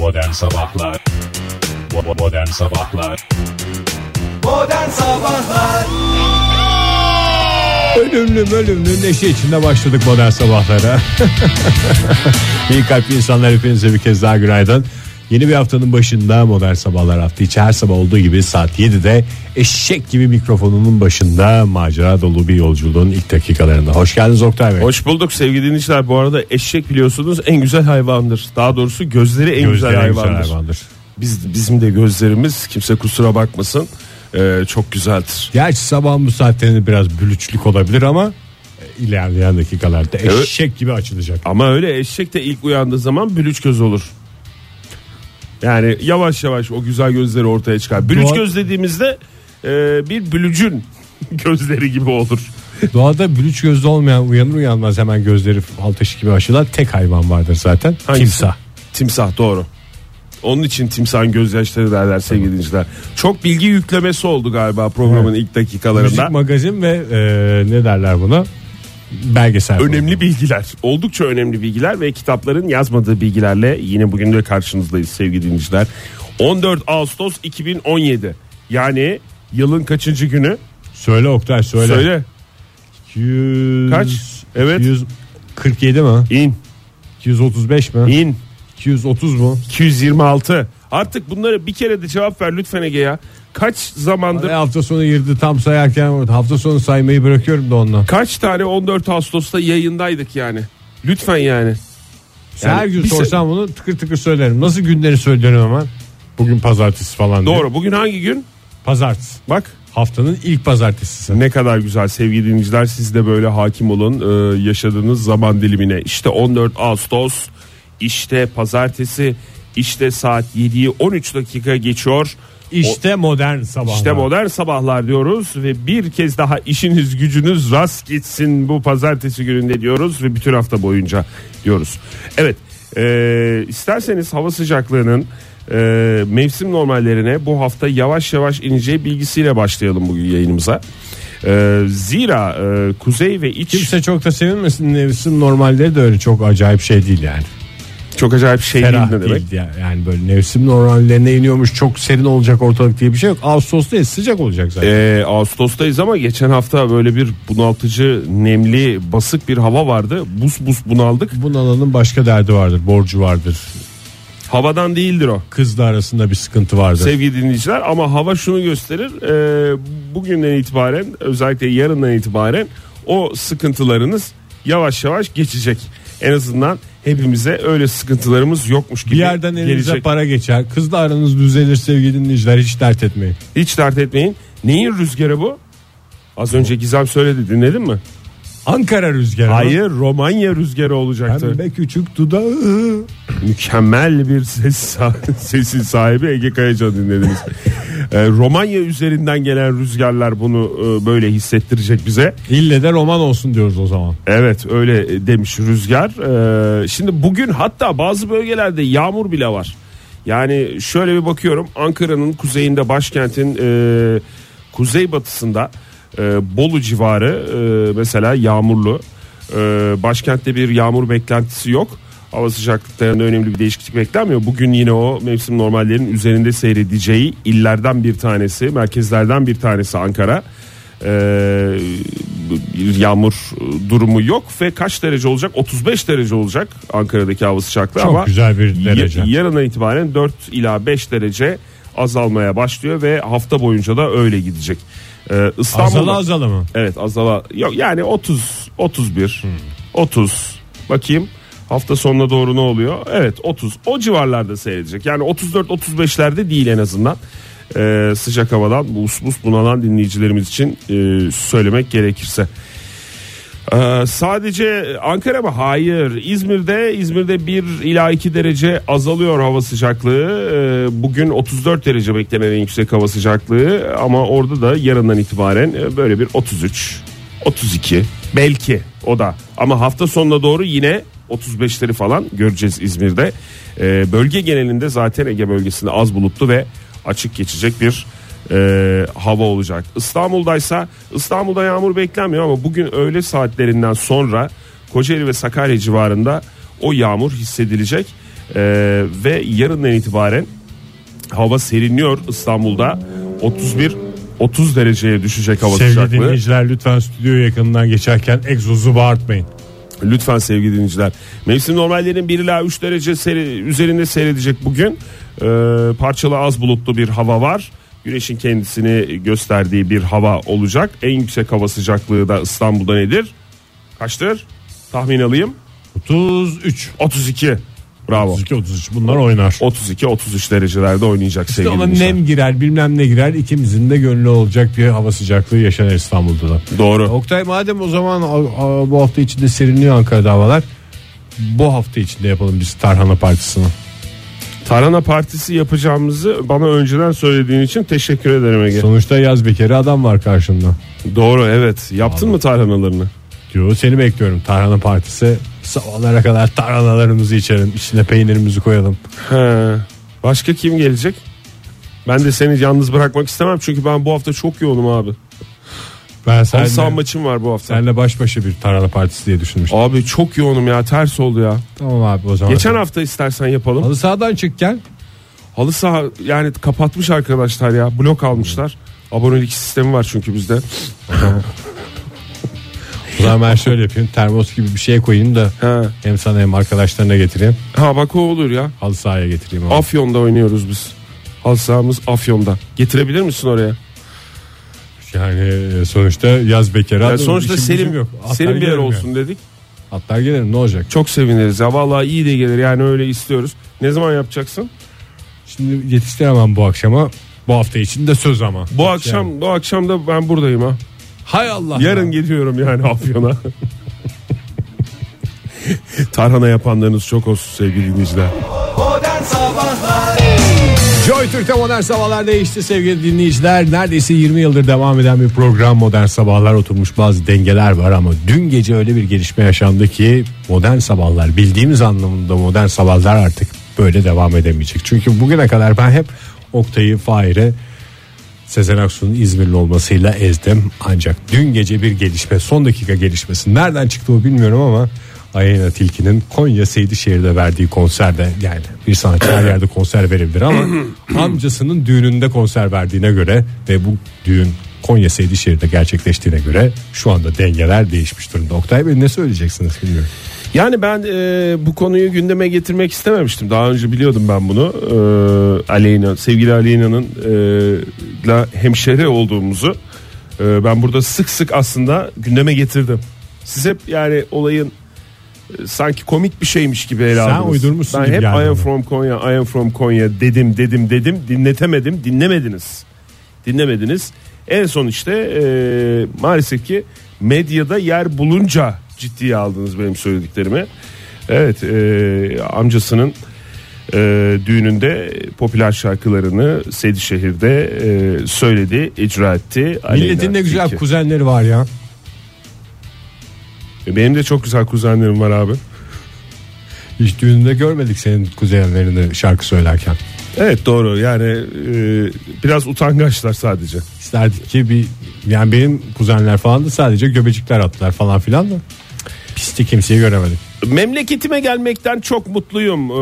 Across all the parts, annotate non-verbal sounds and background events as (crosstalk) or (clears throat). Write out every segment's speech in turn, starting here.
Modern Sabahlar Modern Sabahlar Modern Sabahlar Ölümlü ölümlü neşe içinde başladık modern sabahlara. (laughs) İyi kalpli insanlar hepinize bir kez daha günaydın. Yeni bir haftanın başında modern sabahlar hafta içi her sabah olduğu gibi saat 7'de eşek gibi mikrofonunun başında macera dolu bir yolculuğun ilk dakikalarında. Hoş geldiniz Oktay Bey. Hoş bulduk sevgili dinleyiciler. Bu arada eşek biliyorsunuz en güzel hayvandır. Daha doğrusu gözleri en Gözleri güzel en güzel hayvandır. hayvandır. Biz bizim de gözlerimiz kimse kusura bakmasın. ee, çok güzeldir. Gerçi sabahın bu saatlerinde biraz bülüçlük olabilir ama e, ilerleyen dakikalarda eşek gibi açılacak. Ama öyle eşek de ilk uyandığı zaman bülüç göz olur. Yani yavaş yavaş o güzel gözleri ortaya çıkar. Bülüç Doğa- göz dediğimizde e, bir bülücün (laughs) gözleri gibi olur. Doğada bülüç gözlü olmayan uyanır uyanmaz hemen gözleri fal taşı gibi açılan tek hayvan vardır zaten. Hangisi? Timsah. Timsah doğru. Onun için timsahın gözyaşları derler sevgili dinleyiciler. Çok bilgi yüklemesi oldu galiba programın ilk dakikalarında. Müzik magazin ve e, ne derler buna? Belgesel. Önemli bilgiler. Oldukça önemli bilgiler ve kitapların yazmadığı bilgilerle yine bugün de karşınızdayız sevgili dinleyiciler. 14 Ağustos 2017. Yani yılın kaçıncı günü? Söyle Oktay söyle. Söyle. 200, Kaç? Evet. 247 mi? İn. 235 mi? İn. 230 mu? 226. Artık bunları bir kere de cevap ver lütfen Ege ya. Kaç zamandır Ay, hafta sonu girdi tam sayarken hafta sonu saymayı bırakıyorum da ondan. kaç tane 14 Ağustos'ta yayındaydık yani? Lütfen yani. Yani her gün se- sorsam bunu tıkır tıkır söylerim. Nasıl günleri söylüyorum hemen? Bugün pazartesi falan diye. Doğru. Bugün hangi gün? Pazartesi. Bak Haftanın ilk pazartesisi. Ne kadar güzel sevgili dinleyiciler siz de böyle hakim olun e, yaşadığınız zaman dilimine. İşte 14 Ağustos işte pazartesi işte saat 7'yi 13 dakika geçiyor. İşte modern sabahlar. İşte modern sabahlar diyoruz ve bir kez daha işiniz gücünüz rast gitsin bu pazartesi gününde diyoruz ve bütün hafta boyunca diyoruz. Evet e, isterseniz hava sıcaklığının e, mevsim normallerine bu hafta yavaş yavaş ineceği bilgisiyle başlayalım bugün yayınımıza. E, zira e, kuzey ve iç Kimse çok da sevinmesin nevsim normalleri de öyle çok acayip şey değil yani. Çok acayip şey değil Ferah ne demek? değil yani. böyle nevsim normallerine iniyormuş çok serin olacak ortalık diye bir şey yok. Ağustos değil sıcak olacak zaten. Ee, Ağustos'tayız ama geçen hafta böyle bir bunaltıcı, nemli, basık bir hava vardı. Buz buz bunaldık. Bunalının başka derdi vardır borcu vardır. Havadan değildir o. Kızla arasında bir sıkıntı vardır. Sevgili dinleyiciler ama hava şunu gösterir. Ee, bugünden itibaren özellikle yarından itibaren o sıkıntılarınız yavaş yavaş geçecek. En azından hepimize öyle sıkıntılarımız yokmuş gibi bir yerden elinize gelecek. para geçer. Kızla aranız düzelir sevgili dinleyiciler hiç dert etmeyin. Hiç dert etmeyin. Neyin rüzgarı bu? Az önce Gizem söyledi dinledin mi? Ankara rüzgarı. Hayır Romanya rüzgarı olacaktı. Pembe küçük dudağı. (clears throat) mükemmel bir ses sesin sahibi Ege Kayacan dinlediniz. (laughs) Ee, Romanya üzerinden gelen rüzgarlar bunu e, böyle hissettirecek bize. İlle de roman olsun diyoruz o zaman. Evet öyle demiş rüzgar. Ee, şimdi bugün hatta bazı bölgelerde yağmur bile var. Yani şöyle bir bakıyorum Ankara'nın kuzeyinde başkentin e, kuzeybatısında e, Bolu civarı e, mesela yağmurlu. E, başkentte bir yağmur beklentisi yok. Hava sıcaklıklarında önemli bir değişiklik beklenmiyor. Bugün yine o mevsim normallerinin üzerinde seyredeceği illerden bir tanesi, merkezlerden bir tanesi Ankara. Ee, bir yağmur durumu yok ve kaç derece olacak? 35 derece olacak Ankara'daki hava sıcaklığı Çok ama güzel bir derece. ya- yarından itibaren 4 ila 5 derece azalmaya başlıyor ve hafta boyunca da öyle gidecek. Ee, İstanbul'da Azala azala mı? Evet azala yok yani 30 31 30 bakayım hafta sonuna doğru ne oluyor? Evet 30 o civarlarda seyredecek. Yani 34 35'lerde değil en azından. Ee, sıcak havadan bu bus bunalan dinleyicilerimiz için e, söylemek gerekirse. Ee, sadece Ankara mı? Hayır. İzmir'de İzmir'de 1 ila 2 derece azalıyor hava sıcaklığı. Ee, bugün 34 derece beklenen en yüksek hava sıcaklığı ama orada da yarından itibaren e, böyle bir 33 32 belki o da ama hafta sonuna doğru yine 35'leri falan göreceğiz İzmir'de. Ee, bölge genelinde zaten Ege bölgesinde az bulutlu ve açık geçecek bir e, hava olacak. İstanbul'daysa İstanbul'da yağmur beklenmiyor ama bugün öğle saatlerinden sonra Kocaeli ve Sakarya civarında o yağmur hissedilecek. E, ve yarından itibaren hava serinliyor İstanbul'da 31 30 dereceye düşecek hava Sevgili sıcaklığı. dinleyiciler lütfen stüdyo yakınından geçerken egzozu bağırtmayın. Lütfen sevgili dinleyiciler. Mevsim normallerin 1 ila 3 derece seri, üzerinde seyredecek bugün. Ee, parçalı az bulutlu bir hava var. Güneşin kendisini gösterdiği bir hava olacak. En yüksek hava sıcaklığı da İstanbul'da nedir? Kaçtır? Tahmin alayım. 33. 32. Bravo. 32 33 bunlar oynar. 32-33 derecelerde oynayacak İşte sevgili ona nem girer bilmem ne girer ikimizin de gönlü olacak bir hava sıcaklığı yaşanır İstanbul'da da. Doğru. Oktay madem o zaman bu hafta içinde serinliyor Ankara'da havalar. Bu hafta içinde yapalım biz Tarhana Partisi'ni. Tarhana partisi yapacağımızı bana önceden söylediğin için teşekkür ederim Ege. Sonuçta yaz bir kere adam var karşında. Doğru evet. Yaptın mı tarhanalarını? Diyor seni bekliyorum Tarhana Partisi. Sabahlara kadar tarhanalarımızı içelim. içine peynirimizi koyalım. He. Başka kim gelecek? Ben de seni yalnız bırakmak istemem çünkü ben bu hafta çok yoğunum abi. Ben Halı saha maçım var bu hafta. seninle baş başa bir Tarhana Partisi diye düşünmüştüm. Abi çok yoğunum ya ters oldu ya. Tamam abi o zaman. Geçen hafta istersen yapalım. Halı sahadan çık gel. Halı saha yani kapatmış arkadaşlar ya blok almışlar. Abonelik sistemi var çünkü bizde. O zaman ben şöyle yapayım. Termos gibi bir şey koyayım da He. hem sana hem arkadaşlarına getireyim. Ha bak o olur ya. Halı sahaya getireyim. Abi. Afyon'da oynuyoruz biz. Halı sahamız Afyon'da. Getirebilir misin oraya? Yani e, sonuçta yaz bekarı. Ya adam, sonuçlar işim gücüm serin, yok. Atlar serin bir yer olsun yani. dedik. Atlar gelirim ne olacak? Çok seviniriz ya. Vallahi iyi de gelir yani öyle istiyoruz. Ne zaman yapacaksın? Şimdi yetiştiremem bu akşama. Bu hafta için de söz ama. Bu akşam bu akşam da ben buradayım ha. Hay Allah. Yarın ya. gidiyorum yani Afyon'a. (laughs) Tarhana yapanlarınız çok olsun sevgili dinleyiciler. Modern Sabahlar Joy Türk'te modern sabahlar değişti sevgili dinleyiciler. Neredeyse 20 yıldır devam eden bir program modern sabahlar oturmuş bazı dengeler var ama dün gece öyle bir gelişme yaşandı ki modern sabahlar bildiğimiz anlamında modern sabahlar artık böyle devam edemeyecek. Çünkü bugüne kadar ben hep Oktay'ı, Fahir'i Sezen Aksu'nun İzmirli olmasıyla ezdim. Ancak dün gece bir gelişme son dakika gelişmesi nereden çıktı o bilmiyorum ama Ayena Tilki'nin Konya Seydişehir'de verdiği konserde yani bir sanatçı her yerde konser verebilir ama (clears throat) amcasının düğününde konser verdiğine göre ve bu düğün Konya Seydişehir'de gerçekleştiğine göre şu anda dengeler değişmiş durumda. Oktay Bey ne söyleyeceksiniz bilmiyorum. Yani ben e, bu konuyu gündeme getirmek istememiştim. Daha önce biliyordum ben bunu. E, Aleyna, sevgili Aleyna'nın e, la hemşeri olduğumuzu e, ben burada sık sık aslında gündeme getirdim. Siz hep yani olayın sanki komik bir şeymiş gibi ele Sen aldınız. uydurmuşsun Ben gibi hep geldi I am from Konya, I am from Konya dedim dedim dedim dinletemedim dinlemediniz. Dinlemediniz. En son işte e, maalesef ki medyada yer bulunca ciddiye aldınız benim söylediklerimi. Evet e, amcasının e, düğününde popüler şarkılarını Sedişehir'de e, söyledi, icra etti. Milletin ne güzel kuzenleri var ya. Benim de çok güzel kuzenlerim var abi. Hiç düğünde görmedik senin kuzenlerini şarkı söylerken. Evet doğru yani e, biraz utangaçlar sadece. İsterdik ki bir yani benim kuzenler falan da sadece göbecikler attılar falan filan da pisti kimseyi göremedik. Memleketime gelmekten çok mutluyum e,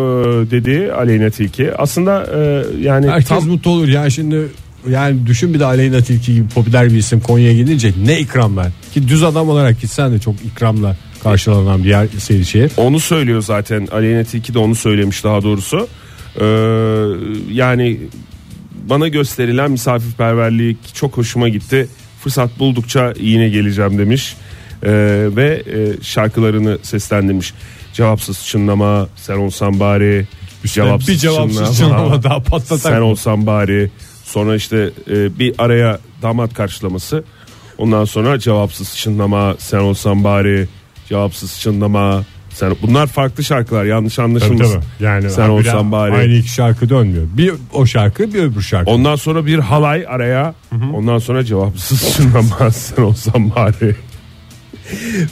dedi Aleyna Tilki. Aslında e, yani Herkes tam- mutlu olur ya şimdi yani düşün bir de Aleyna Tilki gibi popüler bir isim Konya'ya gidince ne ikramlar ki düz adam olarak gitsen de çok ikramla karşılanan bir yer Seydişehir. Onu söylüyor zaten Aleyna Tilki de onu söylemiş daha doğrusu. Ee, yani bana gösterilen misafirperverlik çok hoşuma gitti. Fırsat buldukça yine geleceğim demiş. Ee, ve e, şarkılarını seslendirmiş. Cevapsız çınlama, sen olsan bari. bir cevapsız çınlama daha patlatak. Sen olsan bari. Sonra işte e, bir araya damat karşılaması. Ondan sonra cevapsız çınlama, sen olsan bari. Cevapsız çınlama. Sen bunlar farklı şarkılar yanlış Tabii anlaşılmasın. tabii. Yani sen olsan bari. Aynı iki şarkı dönmüyor. Bir o şarkı bir öbür şarkı. Ondan sonra bir halay araya. Ondan sonra cevapsız çınlama (laughs) sen olsan bari.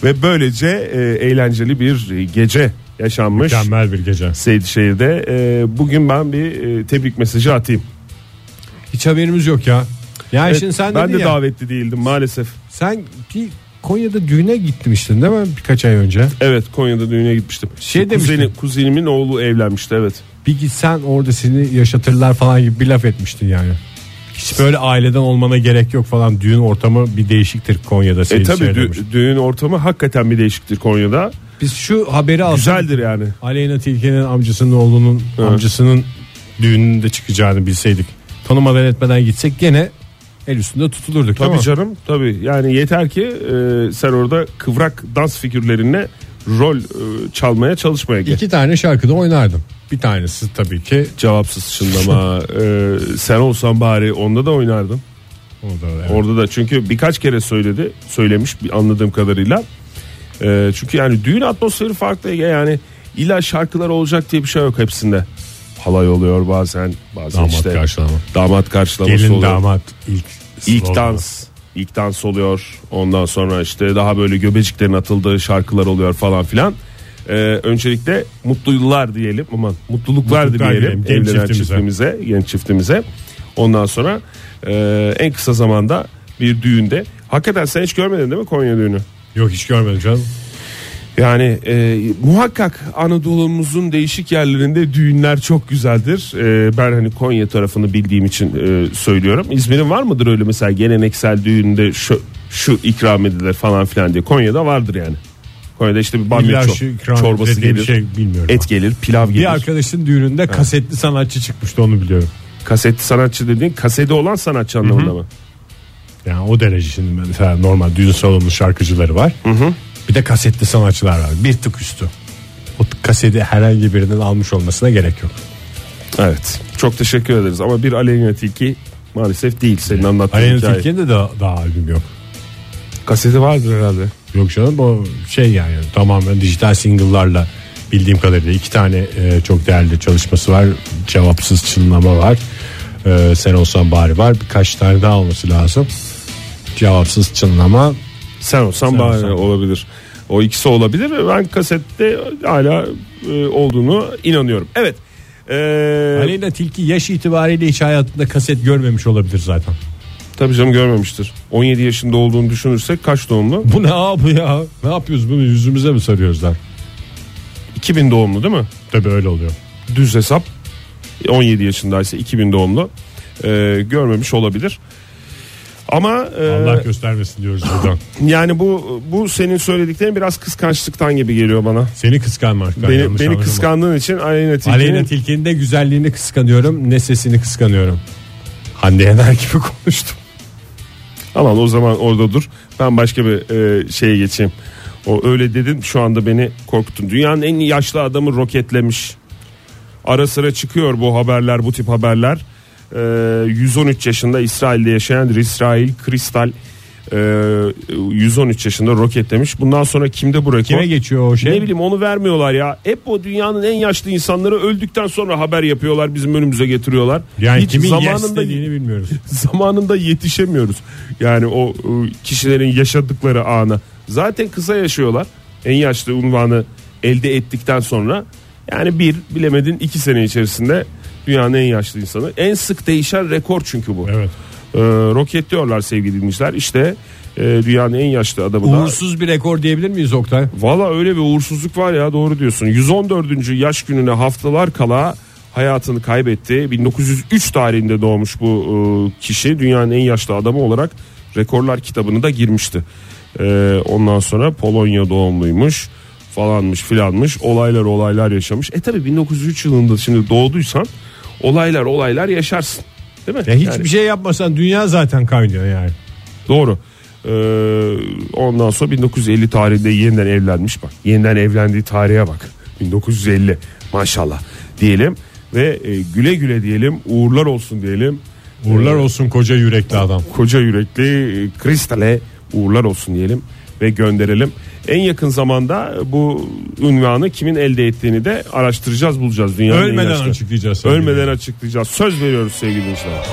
Ve böylece e, eğlenceli bir gece yaşanmış. Mükemmel bir gece. Seydişehir'de. E, bugün ben bir e, tebrik mesajı atayım. Hiç haberimiz yok ya. Yani Evet, şimdi sen ben de ya, davetli değildim maalesef. sen bir Konya'da düğüne gitmiştin değil mi birkaç ay önce? Evet Konya'da düğüne gitmiştim. Şey Kuzeni, demiştin. kuzenimin oğlu evlenmişti evet. Bir gitsen orada seni yaşatırlar falan gibi bir laf etmiştin yani. Hiç böyle aileden olmana gerek yok falan düğün ortamı bir değişiktir Konya'da. E seni tabi söylemiş. düğün ortamı hakikaten bir değişiktir Konya'da. Biz şu haberi alsak Güzeldir yani. Aleyna Tilki'nin amcasının oğlunun amcasının düğününde çıkacağını bilseydik. Tanımadan etmeden gitsek gene el üstünde tutulurduk Tabii canım tabii yani yeter ki e, sen orada kıvrak dans figürlerine rol e, çalmaya çalışmaya gel. İki tane şarkıda oynardım. Bir tanesi tabii ki Cevapsız çınlama (laughs) e, sen olsan bari onda da oynardım. o da, evet. Orada da çünkü birkaç kere söyledi söylemiş anladığım kadarıyla. E, çünkü yani düğün atmosferi farklı yani illa şarkılar olacak diye bir şey yok hepsinde. Halay oluyor bazen bazen damat işte karşılama. damat karşılaması Gelin oluyor. damat ilk İlk slogan. dans ilk dans oluyor ondan sonra işte daha böyle göbeciklerin atıldığı şarkılar oluyor falan filan Ee, öncelikle mutlu yıllar diyelim aman mutluluklar, Mutluluklar dileyelim diyelim genç evlenen çiftimize. çiftimize genç çiftimize ondan sonra e, en kısa zamanda bir düğünde hakikaten sen hiç görmedin değil mi Konya düğünü Yok hiç görmedim canım. Yani e, muhakkak Anadolu'muzun değişik yerlerinde düğünler çok güzeldir. E, ben hani Konya tarafını bildiğim için e, söylüyorum. İzmir'in var mıdır öyle mesela geleneksel düğünde şu şu ikram edilir falan filan diye. Konya'da vardır yani. Konya'da işte bir bamya çor- çorbası gelir. şey bilmiyorum. et gelir, pilav gelir. Bir arkadaşın düğününde kasetli sanatçı çıkmıştı onu biliyorum. Kasetli sanatçı dediğin kaseti olan sanatçı anlamında mı? Yani o derece şimdi mesela normal düğün salonu şarkıcıları var. Bir de kasetli sanatçılar var. Bir tık üstü. O kaseti herhangi birinin almış olmasına gerek yok. Evet. Çok teşekkür ederiz ama bir Aleyna Tilki maalesef değil senin anlattığın Aleyna hikaye. Tilki'nin de daha, daha albüm yok. Kaseti vardır herhalde. Yok canım o şey yani tamamen dijital single'larla bildiğim kadarıyla iki tane e, çok değerli çalışması var. Cevapsız çınlama var. E, sen olsan bari var. Birkaç tane daha olması lazım. Cevapsız çınlama. Sen olsan Sen olsan. olabilir. O ikisi olabilir. Ben kasette hala e, olduğunu inanıyorum. Evet. Ee, Aleyna Tilki yaş itibariyle hiç hayatında kaset görmemiş olabilir zaten. tabii canım görmemiştir. 17 yaşında olduğunu düşünürsek kaç doğumlu? Bu ne abi ya? Ne yapıyoruz bunu yüzümüze mi sarıyoruzlar? 2000 doğumlu değil mi? Tabii öyle oluyor. Düz hesap. 17 yaşındaysa 2000 doğumlu. Ee, görmemiş olabilir. Ama e, Allah göstermesin diyoruz buradan. (laughs) yani bu bu senin söylediklerin biraz kıskançlıktan gibi geliyor bana. Seni kıskanmak. ben Beni, beni kıskandığın için Aleyna Tilki'nin Aleyna Tilki'nin de güzelliğini kıskanıyorum. Ne sesini kıskanıyorum. Hande Yener gibi (laughs) konuştum. Aman o zaman orada dur. Ben başka bir e, şeye geçeyim. O öyle dedin şu anda beni korkuttun. Dünyanın en yaşlı adamı roketlemiş. Ara sıra çıkıyor bu haberler, bu tip haberler. E, 113 yaşında İsrail'de yaşayan İsrail Kristal e, 113 yaşında roketlemiş. Bundan sonra kimde bu rekor? Kime geçiyor o şey? Ne bileyim onu vermiyorlar ya. Hep o dünyanın en yaşlı insanları öldükten sonra haber yapıyorlar bizim önümüze getiriyorlar. yani Hiç kimin zamanında yes bilmiyoruz. (laughs) zamanında yetişemiyoruz. Yani o e, kişilerin yaşadıkları ana. Zaten kısa yaşıyorlar. En yaşlı unvanı elde ettikten sonra yani bir bilemedin iki sene içerisinde dünyanın en yaşlı insanı. En sık değişen rekor çünkü bu. Evet. Ee, roketliyorlar sevgili dinleyiciler. İşte e, dünyanın en yaşlı adamı da. Uğursuz bir rekor diyebilir miyiz Oktay? Valla öyle bir uğursuzluk var ya doğru diyorsun. 114. yaş gününe haftalar kala hayatını kaybetti. 1903 tarihinde doğmuş bu e, kişi dünyanın en yaşlı adamı olarak rekorlar kitabını da girmişti. E, ondan sonra Polonya doğumluymuş falanmış filanmış olaylar olaylar yaşamış. E tabi 1903 yılında şimdi doğduysan olaylar olaylar yaşarsın. Değil mi? Ya hiçbir Yani- şey yapmasan dünya zaten kaynıyor yani. Doğru. Ee, ondan sonra 1950 tarihinde yeniden evlenmiş bak. Yeniden evlendiği tarihe bak. 1950 maşallah diyelim ve e, güle güle diyelim uğurlar olsun diyelim. Uğurlar Ee, olsun koca yürekli adam. Koca yürekli e, Kristal'e uğurlar olsun diyelim ve gönderelim. En yakın zamanda bu ünvanı kimin elde ettiğini de araştıracağız bulacağız. Dünyanın en Ölmeden yaşlı. açıklayacağız. Ölmeden açıklayacağız. Söz veriyoruz sevgili dinleyiciler.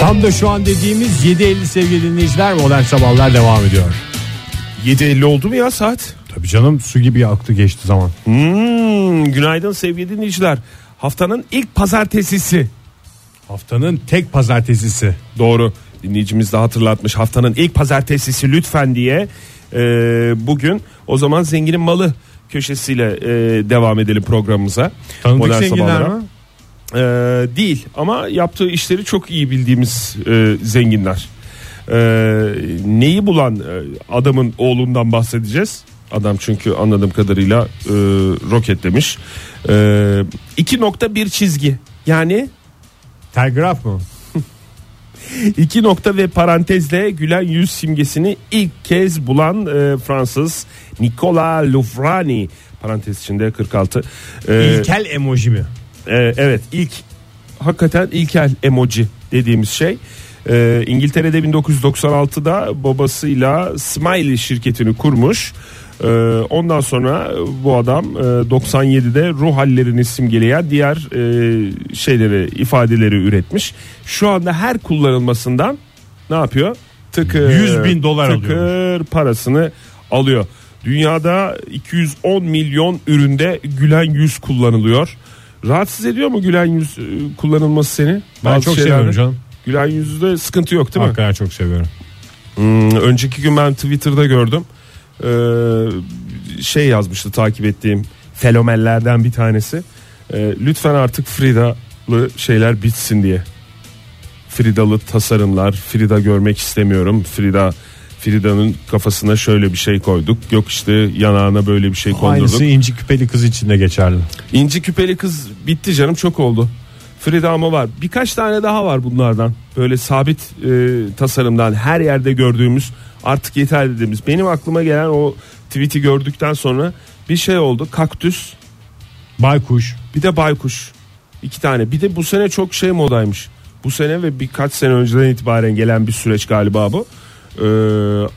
Tam da şu an dediğimiz 7.50 sevgili dinleyiciler modern sabahlar devam ediyor. 7.50 oldu mu ya saat? Tabii canım su gibi aktı geçti zaman. Hmm, günaydın sevgili dinleyiciler. Haftanın ilk pazartesisi. Haftanın tek pazartesisi. Doğru. Dinleyicimiz de hatırlatmış haftanın ilk pazartesisi lütfen diye e, bugün o zaman zenginin malı köşesiyle e, devam edelim programımıza. Tanıdık Modern zenginler Sabahlara. mi? E, değil ama yaptığı işleri çok iyi bildiğimiz e, zenginler. E, neyi bulan e, adamın oğlundan bahsedeceğiz. Adam çünkü anladığım kadarıyla e, roket demiş. E, 2.1 çizgi yani Telgraf mı? İki nokta ve parantezle gülen yüz simgesini ilk kez bulan e, Fransız Nicolas Louvrani parantez içinde 46. E, İlkel emoji mi? e, evet ilk hakikaten ilkel emoji dediğimiz şey. E, İngiltere'de 1996'da babasıyla Smiley şirketini kurmuş. E, ondan sonra bu adam e, 97'de ruh hallerini simgeleyen diğer e, şeyleri ifadeleri üretmiş. Şu anda her kullanılmasından ne yapıyor? Tıkır 100 bin dolar tıkır alıyormuş. parasını alıyor. Dünyada 210 milyon üründe gülen yüz kullanılıyor. Rahatsız ediyor mu gülen yüz e, kullanılması seni? Ben Bazı çok şeylerde. seviyorum canım. Gülen yüzde sıkıntı yok değil mi? Hakikaten çok seviyorum. Hmm, önceki gün ben Twitter'da gördüm. Ee, şey yazmıştı takip ettiğim fenomenlerden bir tanesi. Ee, lütfen artık Frida'lı şeyler bitsin diye. Frida'lı tasarımlar, Frida görmek istemiyorum. Frida Frida'nın kafasına şöyle bir şey koyduk. Yok işte yanağına böyle bir şey kondurduk. Aynısı inci küpeli kız için de geçerli. İnci küpeli kız bitti canım çok oldu. Frida ama var. Birkaç tane daha var bunlardan. Böyle sabit e, tasarımdan her yerde gördüğümüz artık yeter dediğimiz. Benim aklıma gelen o tweet'i gördükten sonra bir şey oldu. Kaktüs Baykuş. bir de baykuş. İki tane. Bir de bu sene çok şey modaymış. Bu sene ve birkaç sene önceden itibaren gelen bir süreç galiba bu. Ee,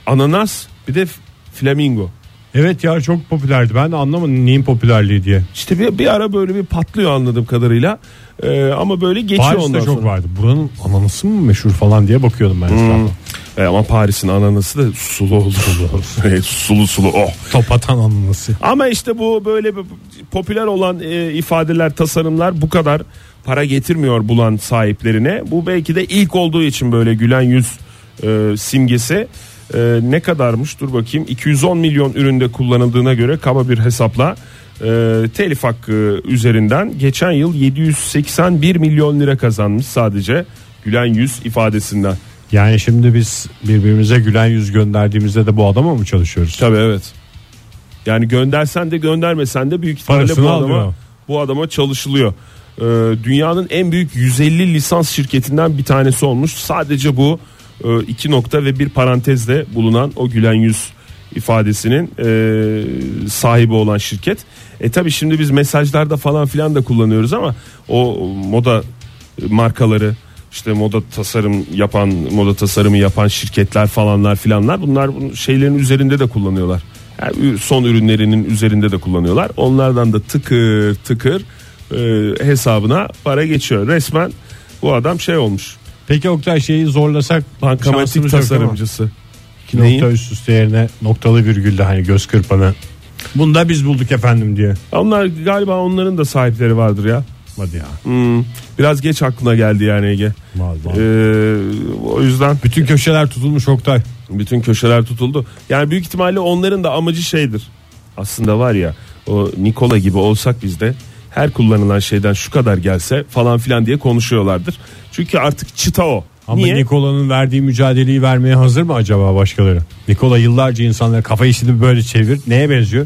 ananas bir de flamingo. Evet ya çok popülerdi. Ben de anlamadım neyin popülerliği diye. İşte bir, bir ara böyle bir patlıyor anladığım kadarıyla. Ee, ama böyle geçiyor Paris'te ondan çok sonra. Hmm. vardı. Buranın ananası mı meşhur falan diye bakıyordum ben etrafa. E, ama Paris'in ananası da sulu olur. (laughs) Evet, sulu sulu oh. Top atan ananası. Ama işte bu böyle bir popüler olan e, ifadeler, tasarımlar bu kadar para getirmiyor bulan sahiplerine. Bu belki de ilk olduğu için böyle gülen yüz e, simgesi e, ne kadarmış dur bakayım 210 milyon üründe kullanıldığına göre kaba bir hesapla e, telif hakkı üzerinden geçen yıl 781 milyon lira kazanmış sadece gülen yüz ifadesinden. Yani şimdi biz birbirimize gülen yüz gönderdiğimizde de bu adama mı çalışıyoruz? Tabii evet. Yani göndersen de göndermesen de büyük ihtimalle Parasını bu adama alıyor. bu adama çalışılıyor. Ee, dünyanın en büyük 150 lisans şirketinden bir tanesi olmuş. Sadece bu e, iki nokta ve bir parantezde bulunan o gülen yüz ifadesinin e, sahibi olan şirket. E tabi şimdi biz mesajlarda falan filan da kullanıyoruz ama o moda markaları işte moda tasarım yapan moda tasarımı yapan şirketler falanlar filanlar bunlar bu şeylerin üzerinde de kullanıyorlar. Yani son ürünlerinin üzerinde de kullanıyorlar. Onlardan da tıkır tıkır e, hesabına para geçiyor. Resmen bu adam şey olmuş. Peki Oktay şeyi zorlasak Bankamatik tasarımcısı. İki nokta üst üste yerine noktalı virgülle hani göz kırpanı. Bunu da biz bulduk efendim diye. Onlar galiba onların da sahipleri vardır ya. Hadi ya. Hmm, biraz geç aklına geldi yani Ege. Vallahi. Ee, o yüzden Bütün köşeler tutulmuş Oktay. bütün köşeler tutuldu. Yani büyük ihtimalle onların da amacı şeydir. Aslında var ya o Nikola gibi olsak biz de her kullanılan şeyden şu kadar gelse falan filan diye konuşuyorlardır. Çünkü artık çıta o. Ama Niye? Nikola'nın verdiği mücadeleyi vermeye hazır mı acaba başkaları? Nikola yıllarca insanlara kafayı şimdi böyle çevir. Neye benziyor?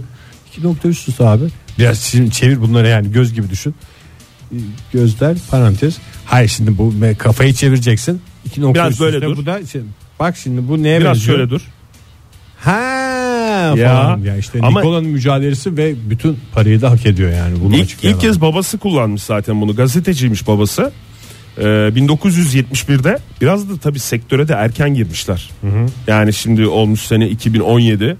İki nokta üst üste abi. Biraz şimdi çevir bunları yani göz gibi düşün. Gözler parantez. Hayır şimdi bu kafayı çevireceksin. İki nokta Biraz üst böyle dur. Bu da şey- bak şimdi bu neye Biraz benziyor? şöyle dur. Ha Ya. falan ya işte Ama- Nikola'nın mücadelesi ve bütün parayı da hak ediyor yani bunu İlk, ilk kez babası kullanmış zaten bunu. Gazeteciymiş babası. Ee, 1971'de biraz da tabii sektöre de erken girmişler. Yani şimdi olmuş sene 2017.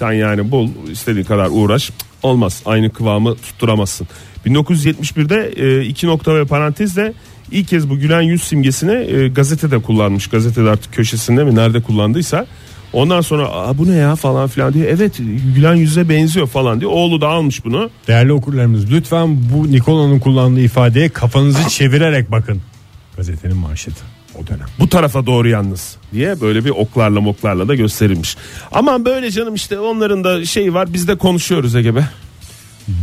Sen yani bul istediğin kadar uğraş olmaz. Aynı kıvamı tutturamazsın. 1971'de e, iki nokta ve parantezle ilk kez bu gülen yüz simgesini e, gazetede kullanmış. Gazetede artık köşesinde mi nerede kullandıysa. Ondan sonra Aa, bu ne ya falan filan diye evet gülen yüze benziyor falan diye. Oğlu da almış bunu. Değerli okurlarımız lütfen bu Nikola'nın kullandığı ifadeye kafanızı (laughs) çevirerek bakın. Gazetenin manşeti. O dönem. Bu tarafa doğru yalnız diye böyle bir oklarla moklarla da gösterilmiş. Ama böyle canım işte onların da şeyi var biz de konuşuyoruz Ege be.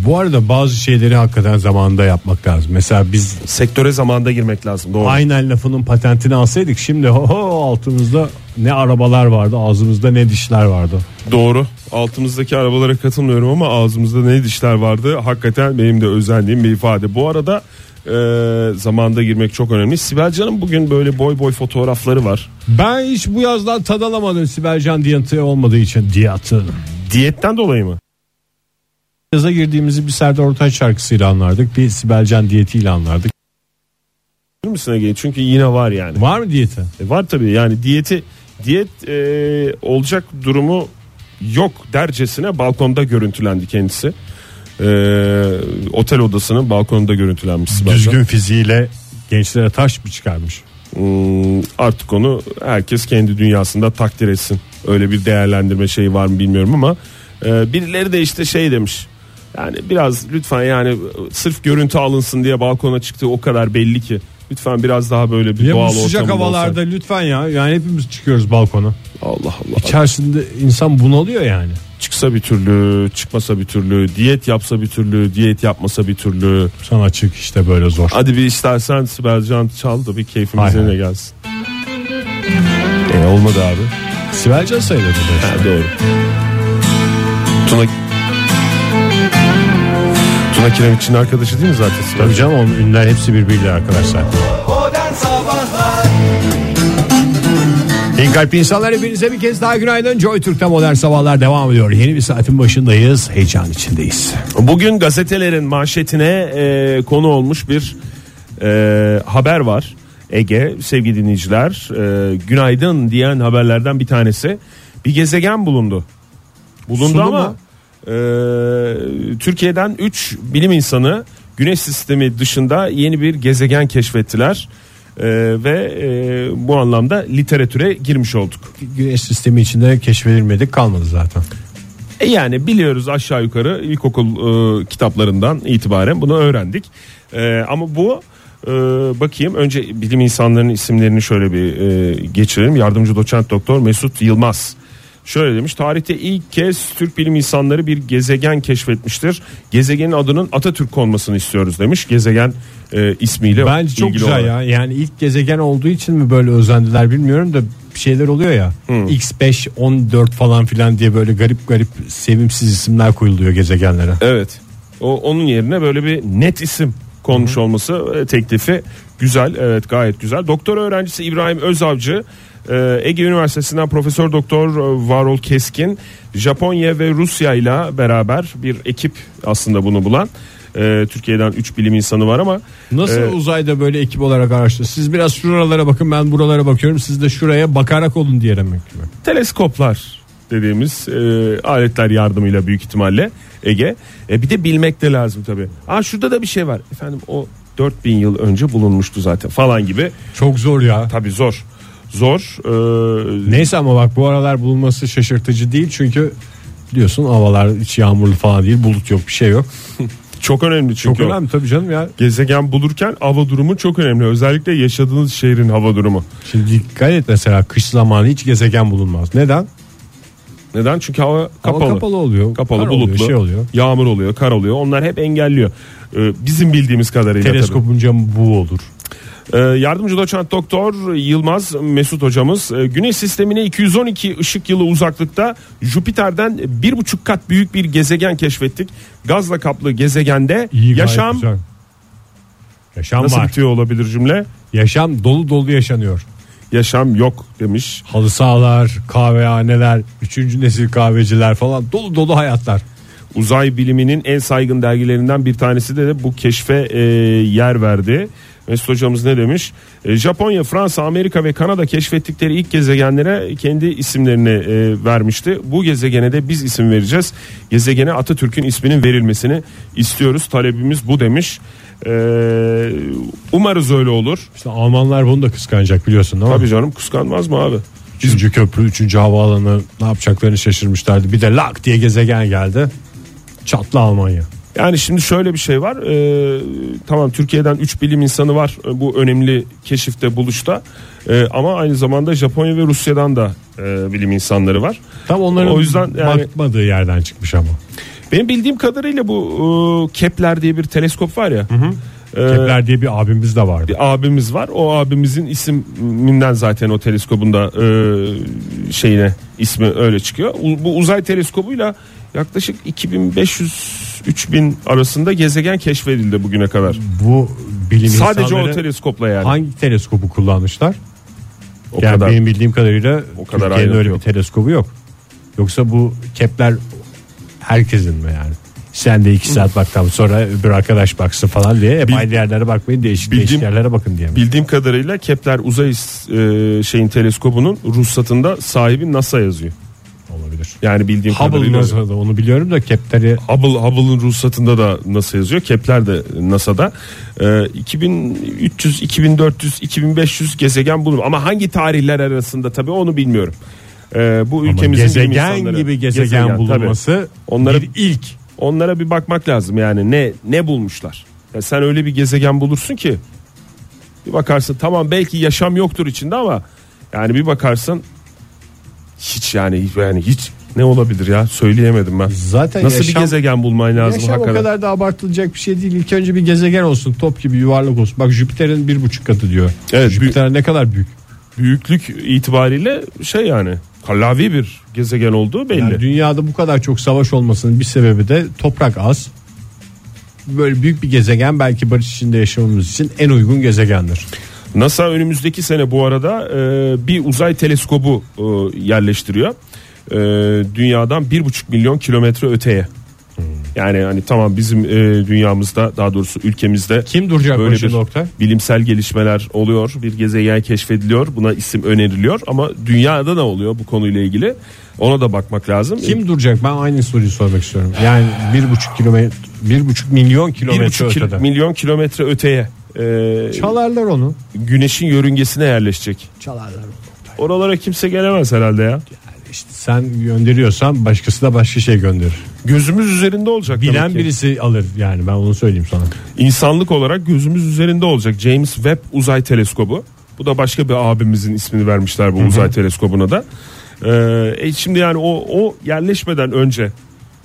Bu arada bazı şeyleri hakikaten zamanında yapmak lazım. Mesela biz Sektöre zamanda girmek lazım doğru. aynen lafının patentini alsaydık şimdi ho, ho altımızda ne arabalar vardı ağzımızda ne dişler vardı. Doğru. Altımızdaki arabalara katılmıyorum ama ağzımızda ne dişler vardı. Hakikaten benim de özendiğim bir ifade. Bu arada e, zamanda girmek çok önemli. Sibel Can'ın bugün böyle boy boy fotoğrafları var. Ben hiç bu yazdan tad alamadım Sibelcan diyatı olmadığı için diyatı. Diyetten dolayı mı? Yaza girdiğimizi bir Serdar Ortaç şarkısıyla anlardık. Bir Sibelcan diyetiyle anlardık. Bilir misin Ege? Çünkü yine var yani. Var mı diyeti? E, var tabii yani diyeti diyet e, olacak durumu yok dercesine balkonda görüntülendi kendisi. E, otel odasının balkonunda görüntülenmiş. Düzgün fiziğiyle gençlere taş mı çıkarmış? Hmm, artık onu herkes kendi dünyasında takdir etsin. Öyle bir değerlendirme şeyi var mı bilmiyorum ama e, birileri de işte şey demiş. Yani biraz lütfen yani sırf görüntü alınsın diye balkona çıktığı o kadar belli ki. Lütfen biraz daha böyle bir Ya doğal bu sıcak havalarda olsa. lütfen ya. Yani hepimiz çıkıyoruz balkona. Allah Allah. İçerisinde insan bunalıyor yani. Çıksa bir türlü, çıkmasa bir türlü, diyet yapsa bir türlü, diyet yapmasa bir türlü. Sana çık işte böyle zor. Hadi bir istersen Sibel Can çal da bir keyfimiz yerine gelsin. E olmadı abi. Sibelcan sayılır bu da. Ha, doğru. Tuna Tuna Kiremitçi'nin arkadaşı değil mi zaten Sibel? Tabii canım onun ünlüler hepsi birbiriyle arkadaşlar. Modern Sabahlar İyi kalp insanlar hepinize bir kez daha günaydın. Joy Türk'te modern sabahlar devam ediyor. Yeni bir saatin başındayız. Heyecan içindeyiz. Bugün gazetelerin manşetine e, konu olmuş bir e, haber var. Ege sevgili dinleyiciler e, günaydın diyen haberlerden bir tanesi. Bir gezegen bulundu. Bulundu Sulu ama mu? e, Türkiye'den 3 bilim insanı Güneş sistemi dışında yeni bir gezegen keşfettiler. E, ve e, bu anlamda literatüre girmiş olduk. Güneş sistemi içinde keşfedilmedik kalmadı zaten. E yani biliyoruz aşağı yukarı ilkokul e, kitaplarından itibaren bunu öğrendik. E, ama bu e, bakayım önce bilim insanlarının isimlerini şöyle bir e, geçirelim. Yardımcı doçent doktor Mesut Yılmaz. Şöyle demiş tarihte ilk kez Türk bilim insanları bir gezegen keşfetmiştir. Gezegenin adının Atatürk konmasını istiyoruz demiş. Gezegen e, ismiyle Bence çok güzel olarak. ya. Yani ilk gezegen olduğu için mi böyle özendiler bilmiyorum da bir şeyler oluyor ya. X5, 14 falan filan diye böyle garip garip sevimsiz isimler koyuluyor gezegenlere. Evet. O onun yerine böyle bir net isim konmuş olması e, teklifi güzel. Evet gayet güzel. Doktor öğrencisi İbrahim Özavcı Ege Üniversitesi'nden Profesör Doktor e, Varol Keskin Japonya ve Rusya ile beraber bir ekip aslında bunu bulan. E, Türkiye'den 3 bilim insanı var ama Nasıl e, uzayda böyle ekip olarak araştır? Siz biraz şuralara bakın ben buralara bakıyorum. Siz de şuraya bakarak olun diye demek gibi. teleskoplar dediğimiz e, aletler yardımıyla büyük ihtimalle Ege. E, bir de bilmek de lazım tabii. Aa şurada da bir şey var. Efendim o 4000 yıl önce bulunmuştu zaten falan gibi. Çok zor ya. Tabii zor. Zor. E, Neyse ama bak bu aralar bulunması şaşırtıcı değil çünkü biliyorsun havalar hiç yağmurlu falan değil bulut yok bir şey yok. (laughs) çok önemli çünkü. Çok önemli tabii canım ya. Gezegen bulurken hava durumu çok önemli. Özellikle yaşadığınız şehrin hava durumu. Şimdi dikkat et mesela kış zamanı hiç gezegen bulunmaz. Neden? Neden? Çünkü hava kapalı. Hava kapalı oluyor. Kapalı, Kar oluyor, bulutlu. şey oluyor. Yağmur oluyor, kar oluyor. Onlar hep engelliyor. E, bizim bildiğimiz kadarıyla tabii. Teleskopun camı bu olur. Ee, yardımcı doçent doktor Yılmaz Mesut hocamız e, Güneş sistemine 212 ışık yılı uzaklıkta Jüpiter'den bir buçuk kat büyük bir gezegen keşfettik. Gazla kaplı gezegende İyi, gayet yaşam güzel. Yaşam nasıl var. bitiyor olabilir cümle? Yaşam dolu dolu yaşanıyor. Yaşam yok demiş. Halı sahalar, kahvehaneler, üçüncü nesil kahveciler falan dolu dolu hayatlar. Uzay biliminin en saygın dergilerinden bir tanesi de, de bu keşfe e, yer verdi. Mesut hocamız ne demiş? E, Japonya, Fransa, Amerika ve Kanada keşfettikleri ilk gezegenlere kendi isimlerini e, vermişti. Bu gezegene de biz isim vereceğiz. Gezegene Atatürk'ün isminin verilmesini istiyoruz. Talebimiz bu demiş. E, umarız öyle olur. İşte Almanlar bunu da kıskanacak biliyorsun değil mi? Tabii canım kıskanmaz mı abi? Üçüncü köprü, üçüncü havaalanı ne yapacaklarını şaşırmışlardı. Bir de lak diye gezegen geldi. Çatlı Almanya. Yani şimdi şöyle bir şey var. Ee, tamam Türkiye'den 3 bilim insanı var e, bu önemli keşifte buluşta. Ee, ama aynı zamanda Japonya ve Rusya'dan da e, bilim insanları var. Tam onların O yüzden yani- bakmadığı yerden çıkmış ama. Benim bildiğim kadarıyla bu e, Kepler diye bir teleskop var ya. e, Kepler diye bir abimiz de vardı. bir abimiz var. O abimizin isminden zaten o teleskobun da e, şeyine ismi öyle çıkıyor. Bu uzay teleskobuyla yaklaşık 2500-3000 arasında gezegen keşfedildi bugüne kadar. Bu bilim Sadece o teleskopla yani. hangi teleskobu kullanmışlar? o yani kadar. benim bildiğim kadarıyla O kadar Türkiye'nin öyle yok. bir teleskobu yok. Yoksa bu Kepler herkesin mi yani? Sen de iki saat bak tamam sonra öbür arkadaş baksın falan diye hep Bil- aynı yerlere bakmayın değişik Bildiğim- değişik yerlere bakın diye mi? Bildiğim kadarıyla Kepler uzay e, şeyin teleskobunun ruhsatında sahibi NASA yazıyor. Olabilir. Yani bildiğim Hubble kadarıyla NASA'da onu biliyorum da Kepler'i Hubble Hubble'ın ruhsatında da NASA yazıyor. Kepler de NASA'da. Ee, 2300, 2400, 2500 gezegen bulunur. Ama hangi tarihler arasında tabii onu bilmiyorum. Ee, bu ama ülkemizin gezegen insanları- gibi gezegen, tabii. bulunması Onlara- bir ilk. Onlara bir bakmak lazım yani ne ne bulmuşlar. Ya sen öyle bir gezegen bulursun ki bir bakarsın tamam belki yaşam yoktur içinde ama yani bir bakarsın hiç yani hiç- yani hiç ne olabilir ya söyleyemedim ben. Zaten Nasıl yaşam- bir gezegen bulman lazım Yaşam o hakikaten. kadar da abartılacak bir şey değil. İlk önce bir gezegen olsun top gibi yuvarlak olsun. Bak Jüpiter'in bir buçuk katı diyor. Evet, Jüpiter ne kadar büyük. büyüklük itibariyle şey yani kallavi bir gezegen olduğu belli. Yani dünyada bu kadar çok savaş olmasının bir sebebi de toprak az. Böyle büyük bir gezegen belki barış içinde yaşamamız için en uygun gezegendir. NASA önümüzdeki sene bu arada e, bir uzay teleskobu e, yerleştiriyor. E, dünyadan bir buçuk milyon kilometre öteye. Yani hani tamam bizim e, dünyamızda daha doğrusu ülkemizde Kim duracak böyle bir Oktay? bilimsel gelişmeler oluyor. Bir gezegen keşfediliyor. Buna isim öneriliyor ama dünyada ne oluyor bu konuyla ilgili? Ona da bakmak lazım. Kim duracak? Ben aynı soruyu sormak istiyorum. Yani bir buçuk kilometre, bir buçuk milyon bir kilometre buçuk kil- ötede. milyon kilometre öteye e, Çalarlar onu. güneşin yörüngesine yerleşecek. Çalarlar onu. Oralara kimse gelemez herhalde ya. İşte sen gönderiyorsan başkası da başka şey gönderir. Gözümüz üzerinde olacak. Bilen demek ki. birisi alır yani ben onu söyleyeyim sana. İnsanlık olarak gözümüz üzerinde olacak. James Webb Uzay Teleskobu. Bu da başka bir abimizin ismini vermişler bu uzay teleskobuna da. Ee, e şimdi yani o o yerleşmeden önce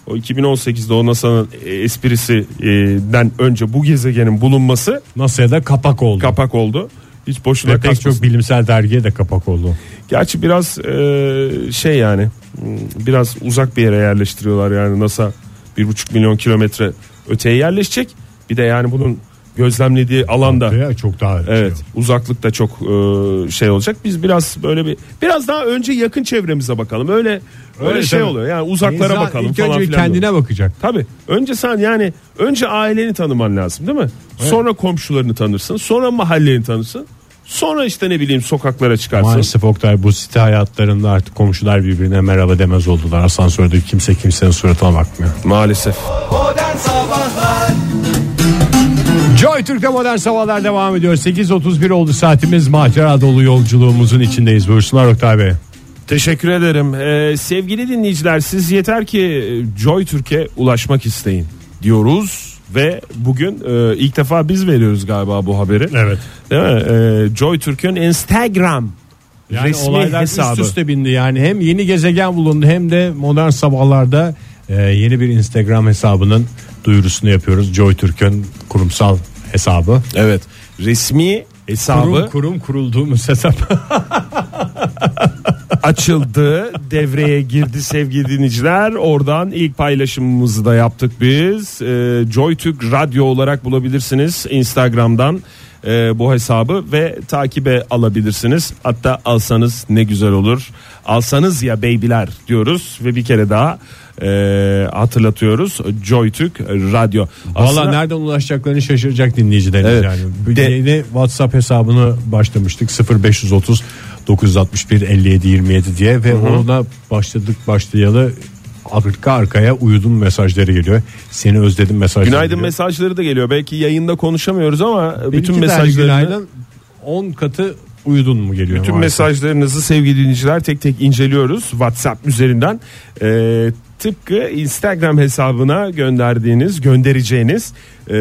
o 2018'de o NASA'nın e, esprisinden önce bu gezegenin bulunması NASA'ya da kapak oldu. kapak oldu. Hiç boşuna Ve pek kaçmasın. çok bilimsel dergiye de kapak oldu. Gerçi biraz e, şey yani hmm, biraz uzak bir yere yerleştiriyorlar yani NASA bir buçuk milyon kilometre öteye yerleşecek. Bir de yani bunun gözlemlediği alanda Ya çok daha evet şey. uzaklık da çok e, şey olacak. Biz biraz böyle bir biraz daha önce yakın çevremize bakalım. Öyle öyle, Öyle şey tabii. oluyor. Yani uzaklara İnsan bakalım ilk falan önce filan. kendine diyor. bakacak. Tabii. Önce sen yani önce aileni tanıman lazım değil mi? Sonra komşularını tanırsın. Sonra mahalleni tanırsın. Sonra işte ne bileyim sokaklara çıkarsın. Maalesef Oktay bu site hayatlarında artık komşular birbirine merhaba demez oldular. Asansörde kimse kimsenin suratına bakmıyor. Maalesef. Modern Sabahlar Joy Türk'te modern sabahlar devam ediyor. 8.31 oldu saatimiz. Macera dolu yolculuğumuzun içindeyiz. Buyursunlar Oktay Bey. Teşekkür ederim. Ee, sevgili dinleyiciler siz yeter ki e, Joy Türkiye ulaşmak isteyin diyoruz ve bugün e, ilk defa biz veriyoruz galiba bu haberi. Evet. Değil mi? Ee, Joy Türkiye'nin Instagram Yani resmi hesabı. üst üste bindi yani hem yeni gezegen bulundu hem de modern sabahlarda e, yeni bir Instagram hesabının duyurusunu yapıyoruz. Joy Türk'ün kurumsal hesabı. Evet. Resmi hesabı Kurum kurum kurulduğumuz hesap. (laughs) açıldı, devreye girdi sevgili dinleyiciler. Oradan ilk paylaşımımızı da yaptık biz. Ee, JoyTürk Radyo olarak bulabilirsiniz Instagram'dan e, bu hesabı ve takibe alabilirsiniz. Hatta alsanız ne güzel olur. Alsanız ya beybiler diyoruz ve bir kere daha e, hatırlatıyoruz. JoyTürk Radyo. Valla Aslında- nereden ulaşacaklarını şaşıracak dinleyicilerimiz Evet. yani. De- yeni WhatsApp hesabını başlamıştık 0530 961 57 27 diye ve ona başladık başlayalı arka arkaya uyudum mesajları geliyor. Seni özledim mesajları Günaydın geliyor. mesajları da geliyor. Belki yayında konuşamıyoruz ama bütün Benimki de mesajlarını günaydın 10 katı uyudun mu geliyor? Bütün maalesef. mesajlarınızı sevgili dinleyiciler tek tek inceliyoruz WhatsApp üzerinden. Ee, tıpkı Instagram hesabına gönderdiğiniz, göndereceğiniz e,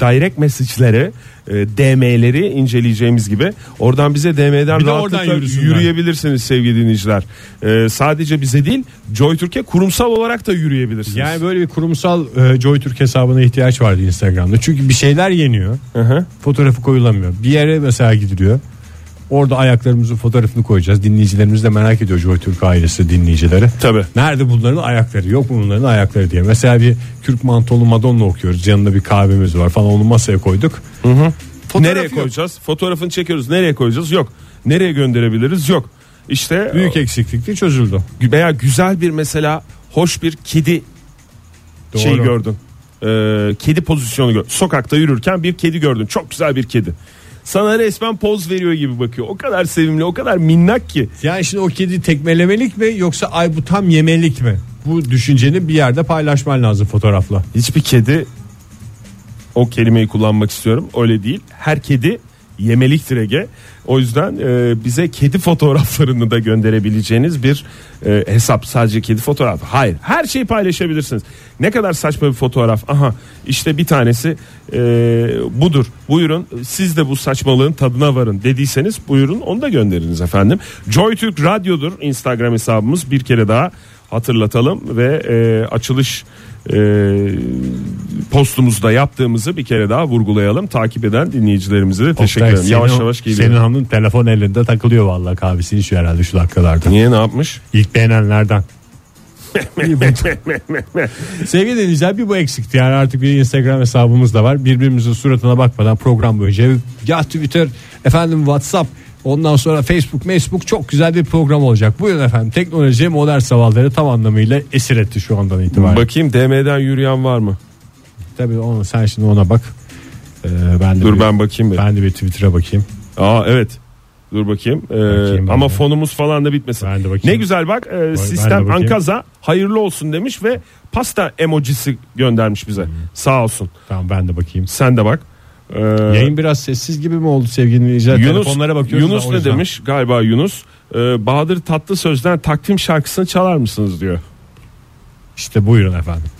direct mesajları, e, DM'leri inceleyeceğimiz gibi oradan bize DM'den rahatlıkla oradan yürüyebilirsiniz sevgili dinleyiciler. E, sadece bize değil, Joy Türkiye kurumsal olarak da yürüyebilirsiniz. Yani böyle bir kurumsal e, Joy Türk hesabına ihtiyaç vardı Instagram'da. Çünkü bir şeyler yeniyor. Hı hı. Fotoğrafı koyulamıyor. Bir yere mesela gidiliyor. Orada ayaklarımızın fotoğrafını koyacağız. Dinleyicilerimiz de merak ediyor Joy Türk ailesi dinleyicileri. Tabii. Nerede bunların ayakları yok mu bunların ayakları diye. Mesela bir Kürk mantolu Madonna okuyoruz. Yanında bir kahvemiz var falan onu masaya koyduk. Fotoğraf Nereye yok. koyacağız? Fotoğrafını çekiyoruz. Nereye koyacağız? Yok. Nereye gönderebiliriz? Yok. İşte Büyük eksiklikti çözüldü. veya güzel bir mesela hoş bir kedi Doğru. şeyi gördün. Ee, kedi pozisyonu gördün. Sokakta yürürken bir kedi gördün. Çok güzel bir kedi. Sana resmen poz veriyor gibi bakıyor. O kadar sevimli, o kadar minnak ki. Yani şimdi o kedi tekmelemelik mi yoksa ay bu tam yemelik mi? Bu düşünceni bir yerde paylaşman lazım fotoğrafla. Hiçbir kedi o kelimeyi kullanmak istiyorum. Öyle değil. Her kedi yemeliktir Ege. O yüzden e, bize kedi fotoğraflarını da gönderebileceğiniz bir e, hesap. Sadece kedi fotoğrafı. Hayır. Her şeyi paylaşabilirsiniz. Ne kadar saçma bir fotoğraf. Aha işte bir tanesi e, budur. Buyurun siz de bu saçmalığın tadına varın dediyseniz buyurun onu da gönderiniz efendim. Joy Türk Radyo'dur Instagram hesabımız. Bir kere daha hatırlatalım ve e, açılış postumuzda yaptığımızı bir kere daha vurgulayalım. Takip eden dinleyicilerimize de teşekkür ederim. Yavaş senin- yavaş geliyor. Senin hanım telefon elinde takılıyor vallahi kahvesini içiyor herhalde şu dakikalarda. Niye ne yapmış? İlk beğenenlerden. Sevgili dinleyiciler bir bu eksikti yani artık bir Instagram hesabımız da var. Birbirimizin suratına bakmadan program boyunca ya Twitter efendim WhatsApp ondan sonra Facebook Facebook çok güzel bir program olacak. Buyurun efendim teknoloji modern sabahları tam anlamıyla esir etti şu andan itibaren. Bakayım DM'den yürüyen var mı? Tabii onu sen şimdi ona bak. Ee, ben de Dur bir, ben bakayım bir. ben de bir Twitter'a bakayım. Aa evet. Dur bakayım. Ee, Bakayım ben ama de. fonumuz falan da bitmesin. Ben de bakayım. Ne güzel bak e, de sistem. Ankaza hayırlı olsun demiş ve pasta emojisi göndermiş bize. Hmm. Sağ olsun. Tamam ben de bakayım. Sen de bak. Ee, Yayın biraz sessiz gibi mi oldu sevgili dinleyiciler? Yunus, Telefonlara bakıyoruz. Yunus ne demiş? Galiba Yunus. Ee, Bahadır Tatlı Söz'den takvim şarkısını çalar mısınız diyor. İşte buyurun efendim.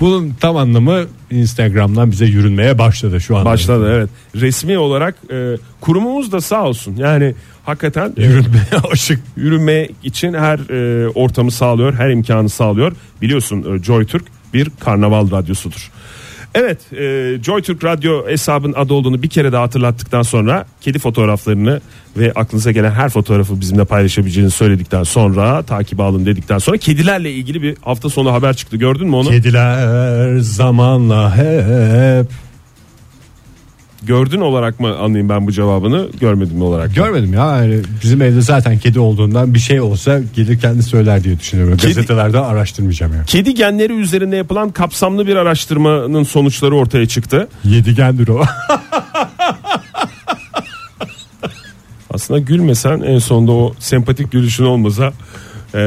Bunun tam anlamı Instagram'dan bize yürünmeye başladı şu anda. Başladı evet. Resmi olarak e, kurumumuz da sağ olsun. Yani hakikaten e, Yürünmeye (laughs) aşık. yürüme için her e, ortamı sağlıyor, her imkanı sağlıyor. Biliyorsun e, Joy Türk bir karnaval radyosudur. Evet, e, Joy Türk Radyo hesabın adı olduğunu bir kere daha hatırlattıktan sonra kedi fotoğraflarını ve aklınıza gelen her fotoğrafı bizimle paylaşabileceğini söyledikten sonra takibe alın dedikten sonra kedilerle ilgili bir hafta sonu haber çıktı. Gördün mü onu? Kediler zamanla hep. Gördün olarak mı anlayayım ben bu cevabını, görmedim olarak? Görmedim ya yani bizim evde zaten kedi olduğundan bir şey olsa gelir kendi söyler diye düşünüyorum. Kedi- Gazetelerde araştırmayacağım ya. Kedi genleri üzerinde yapılan kapsamlı bir araştırmanın sonuçları ortaya çıktı. Yedigendir o. Aslında gülmesen en sonunda o sempatik gülüşün olmasa e,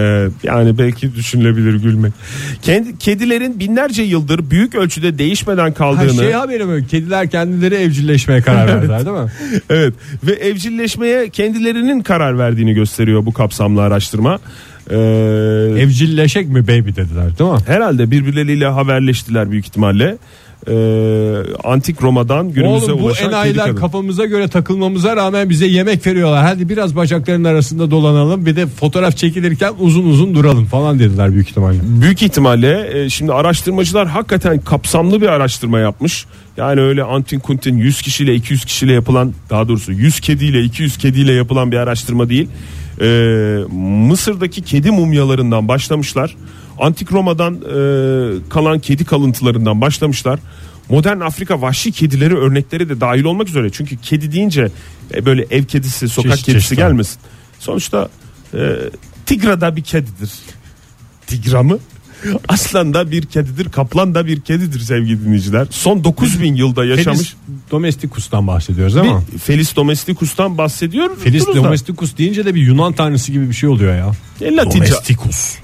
yani belki düşünülebilir gülmek. Kendi, kedilerin binlerce yıldır büyük ölçüde değişmeden Her kaldığını şey haberi mi? Kediler kendileri evcilleşmeye karar verdiler değil mi? (laughs) evet ve evcilleşmeye kendilerinin karar verdiğini gösteriyor bu kapsamlı araştırma. E, Evcilleşek mi baby dediler değil mi? herhalde birbirleriyle haberleştiler büyük ihtimalle. E, antik Roma'dan günümüze Oğlum bu ulaşan enayiler kafamıza göre takılmamıza rağmen bize yemek veriyorlar. Hadi biraz bacaklarının arasında dolanalım bir de fotoğraf çekilirken uzun uzun duralım falan dediler büyük ihtimalle. Büyük ihtimalle e, şimdi araştırmacılar hakikaten kapsamlı bir araştırma yapmış. Yani öyle antin kuntin 100 kişiyle 200 kişiyle yapılan daha doğrusu 100 kediyle 200 kediyle yapılan bir araştırma değil. E, Mısır'daki kedi mumyalarından başlamışlar. Antik Roma'dan e, kalan kedi kalıntılarından başlamışlar. Modern Afrika vahşi kedileri örnekleri de dahil olmak üzere. Çünkü kedi deyince e, böyle ev kedisi, sokak Çeşit kedisi çeşit gelmesin. Sonuçta e, tigra da bir kedidir. Tigra mı? (laughs) Aslan da bir kedidir, kaplan da bir kedidir sevgili dinleyiciler. Son 9000 yılda yaşamış Felis domesticus'tan bahsediyoruz ama. bir Felis domesticus'tan bahsediyor. Felis Duruz da. domesticus deyince de bir Yunan tanrısı gibi bir şey oluyor ya. E, Latince, Domesticus.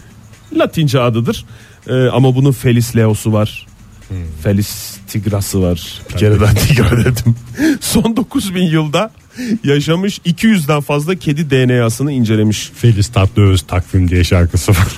Latince adıdır. Ee, ama bunun Felis Leo'su var. Hmm. Felis Tigras'ı var. Bir kere ben Tigra dedim. Son 9000 yılda yaşamış 200'den fazla kedi DNA'sını incelemiş. Felis Tatlıöz takvim diye şarkısı var. (laughs)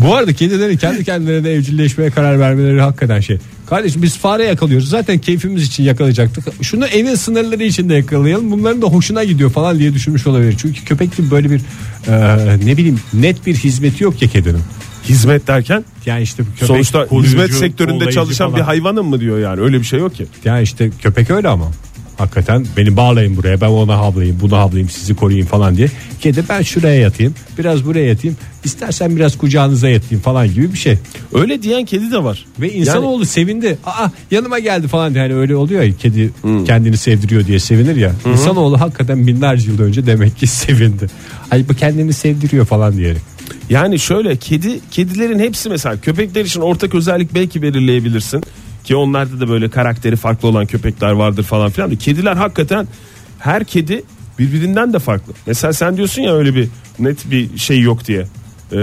Bu arada kedilerin kendi kendilerine evcilleşmeye karar vermeleri hakikaten şey. Kardeşim biz fare yakalıyoruz. Zaten keyfimiz için yakalayacaktık. Şunu evin sınırları içinde yakalayalım. Bunların da hoşuna gidiyor falan diye düşünmüş olabilir. Çünkü köpek gibi böyle bir e, ne bileyim net bir hizmeti yok ya kedinin. Hizmet derken Yani işte köpek sonuçta koruyucu, hizmet sektöründe çalışan falan. bir hayvanım mı diyor yani öyle bir şey yok ki. Yani işte köpek öyle ama. Hakikaten beni bağlayın buraya ben ona havlayayım bunu havlayayım sizi koruyayım falan diye. Kedi ben şuraya yatayım biraz buraya yatayım istersen biraz kucağınıza yatayım falan gibi bir şey. Öyle diyen kedi de var. Ve insanoğlu sevindi. Aa yanıma geldi falan diye hani öyle oluyor ya kedi Hmm. kendini sevdiriyor diye sevinir ya. İnsanoğlu hakikaten binlerce yıl önce demek ki (laughs) sevindi. Ay bu kendini sevdiriyor falan diyerek. Yani şöyle kedi kedilerin hepsi mesela köpekler için ortak özellik belki belirleyebilirsin ki onlarda da böyle karakteri farklı olan köpekler vardır falan filan. Kediler hakikaten her kedi birbirinden de farklı. Mesela sen diyorsun ya öyle bir net bir şey yok diye. e,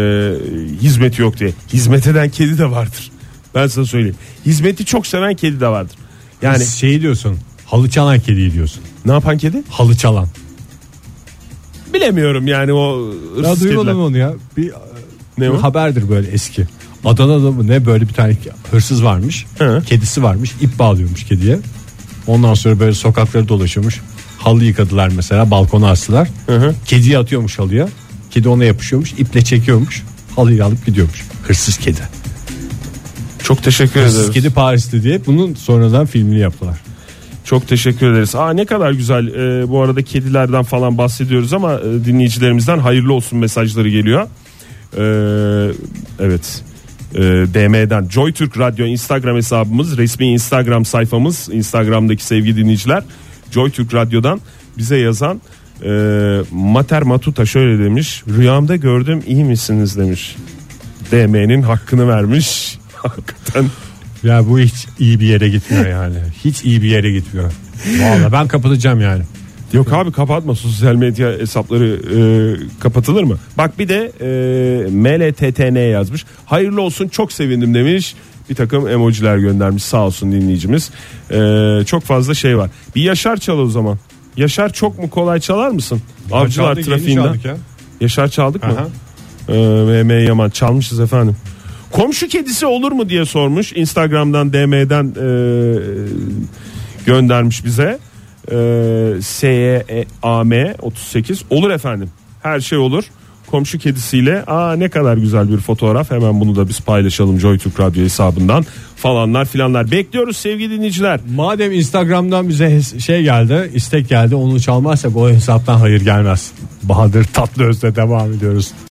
hizmeti yok diye. Hizmet eden kedi de vardır. Ben sana söyleyeyim. Hizmeti çok seven kedi de vardır. Yani Yani şeyi diyorsun halı çalan kedi diyorsun. ne yapan kedi? Halı çalan. Bilemiyorum yani o Ya hırsız duymadın kediler. onu ya? Bir Ne o? haberdir böyle eski. Adana'da mı ne böyle bir tane hırsız varmış. Hı. Kedisi varmış. ip bağlıyormuş kediye. Ondan sonra böyle sokakları dolaşıyormuş. Halı yıkadılar mesela balkona astılar. hı. Kediyi atıyormuş halıya. Kedi ona yapışıyormuş. iple çekiyormuş. Halıyı alıp gidiyormuş. Hırsız kedi. Çok teşekkür Hırsız ederiz. kedi Paris'te diye bunun sonradan filmini yaptılar. Çok teşekkür ederiz. Aa ne kadar güzel. Ee, bu arada kedilerden falan bahsediyoruz ama e, dinleyicilerimizden hayırlı olsun mesajları geliyor. Ee, evet. Ee, DM'den Joy Türk Radyo Instagram hesabımız, resmi Instagram sayfamız, Instagram'daki sevgili dinleyiciler. Joy Türk Radyo'dan bize yazan e, Mater Matuta şöyle demiş. Rüyamda gördüm iyi misiniz demiş. DM'nin hakkını vermiş. (laughs) Hakikaten Ya bu hiç iyi bir yere gitmiyor yani. Hiç iyi bir yere gitmiyor. Vallahi ben kapatacağım yani. Yok abi kapatma sosyal medya hesapları e, kapatılır mı? Bak bir de e, MLTTN yazmış. Hayırlı olsun çok sevindim demiş. Bir takım emojiler göndermiş sağ olsun dinleyicimiz. E, çok fazla şey var. Bir Yaşar çal o zaman. Yaşar çok mu kolay çalar mısın? Avcılar Çaldık, yeni trafiğinden. çaldık ya. Yaşar çaldık mı? Aha. Ee, MM Yaman çalmışız efendim. Komşu kedisi olur mu diye sormuş. Instagram'dan DM'den e, göndermiş bize. E, SYAM 38 olur efendim. Her şey olur. Komşu kedisiyle aa ne kadar güzel bir fotoğraf hemen bunu da biz paylaşalım JoyTürk Radyo hesabından falanlar filanlar bekliyoruz sevgili dinleyiciler Madem Instagram'dan bize şey geldi, istek geldi, onu çalmazsak o hesaptan hayır gelmez. Bahadır Tatlıöz'le devam ediyoruz.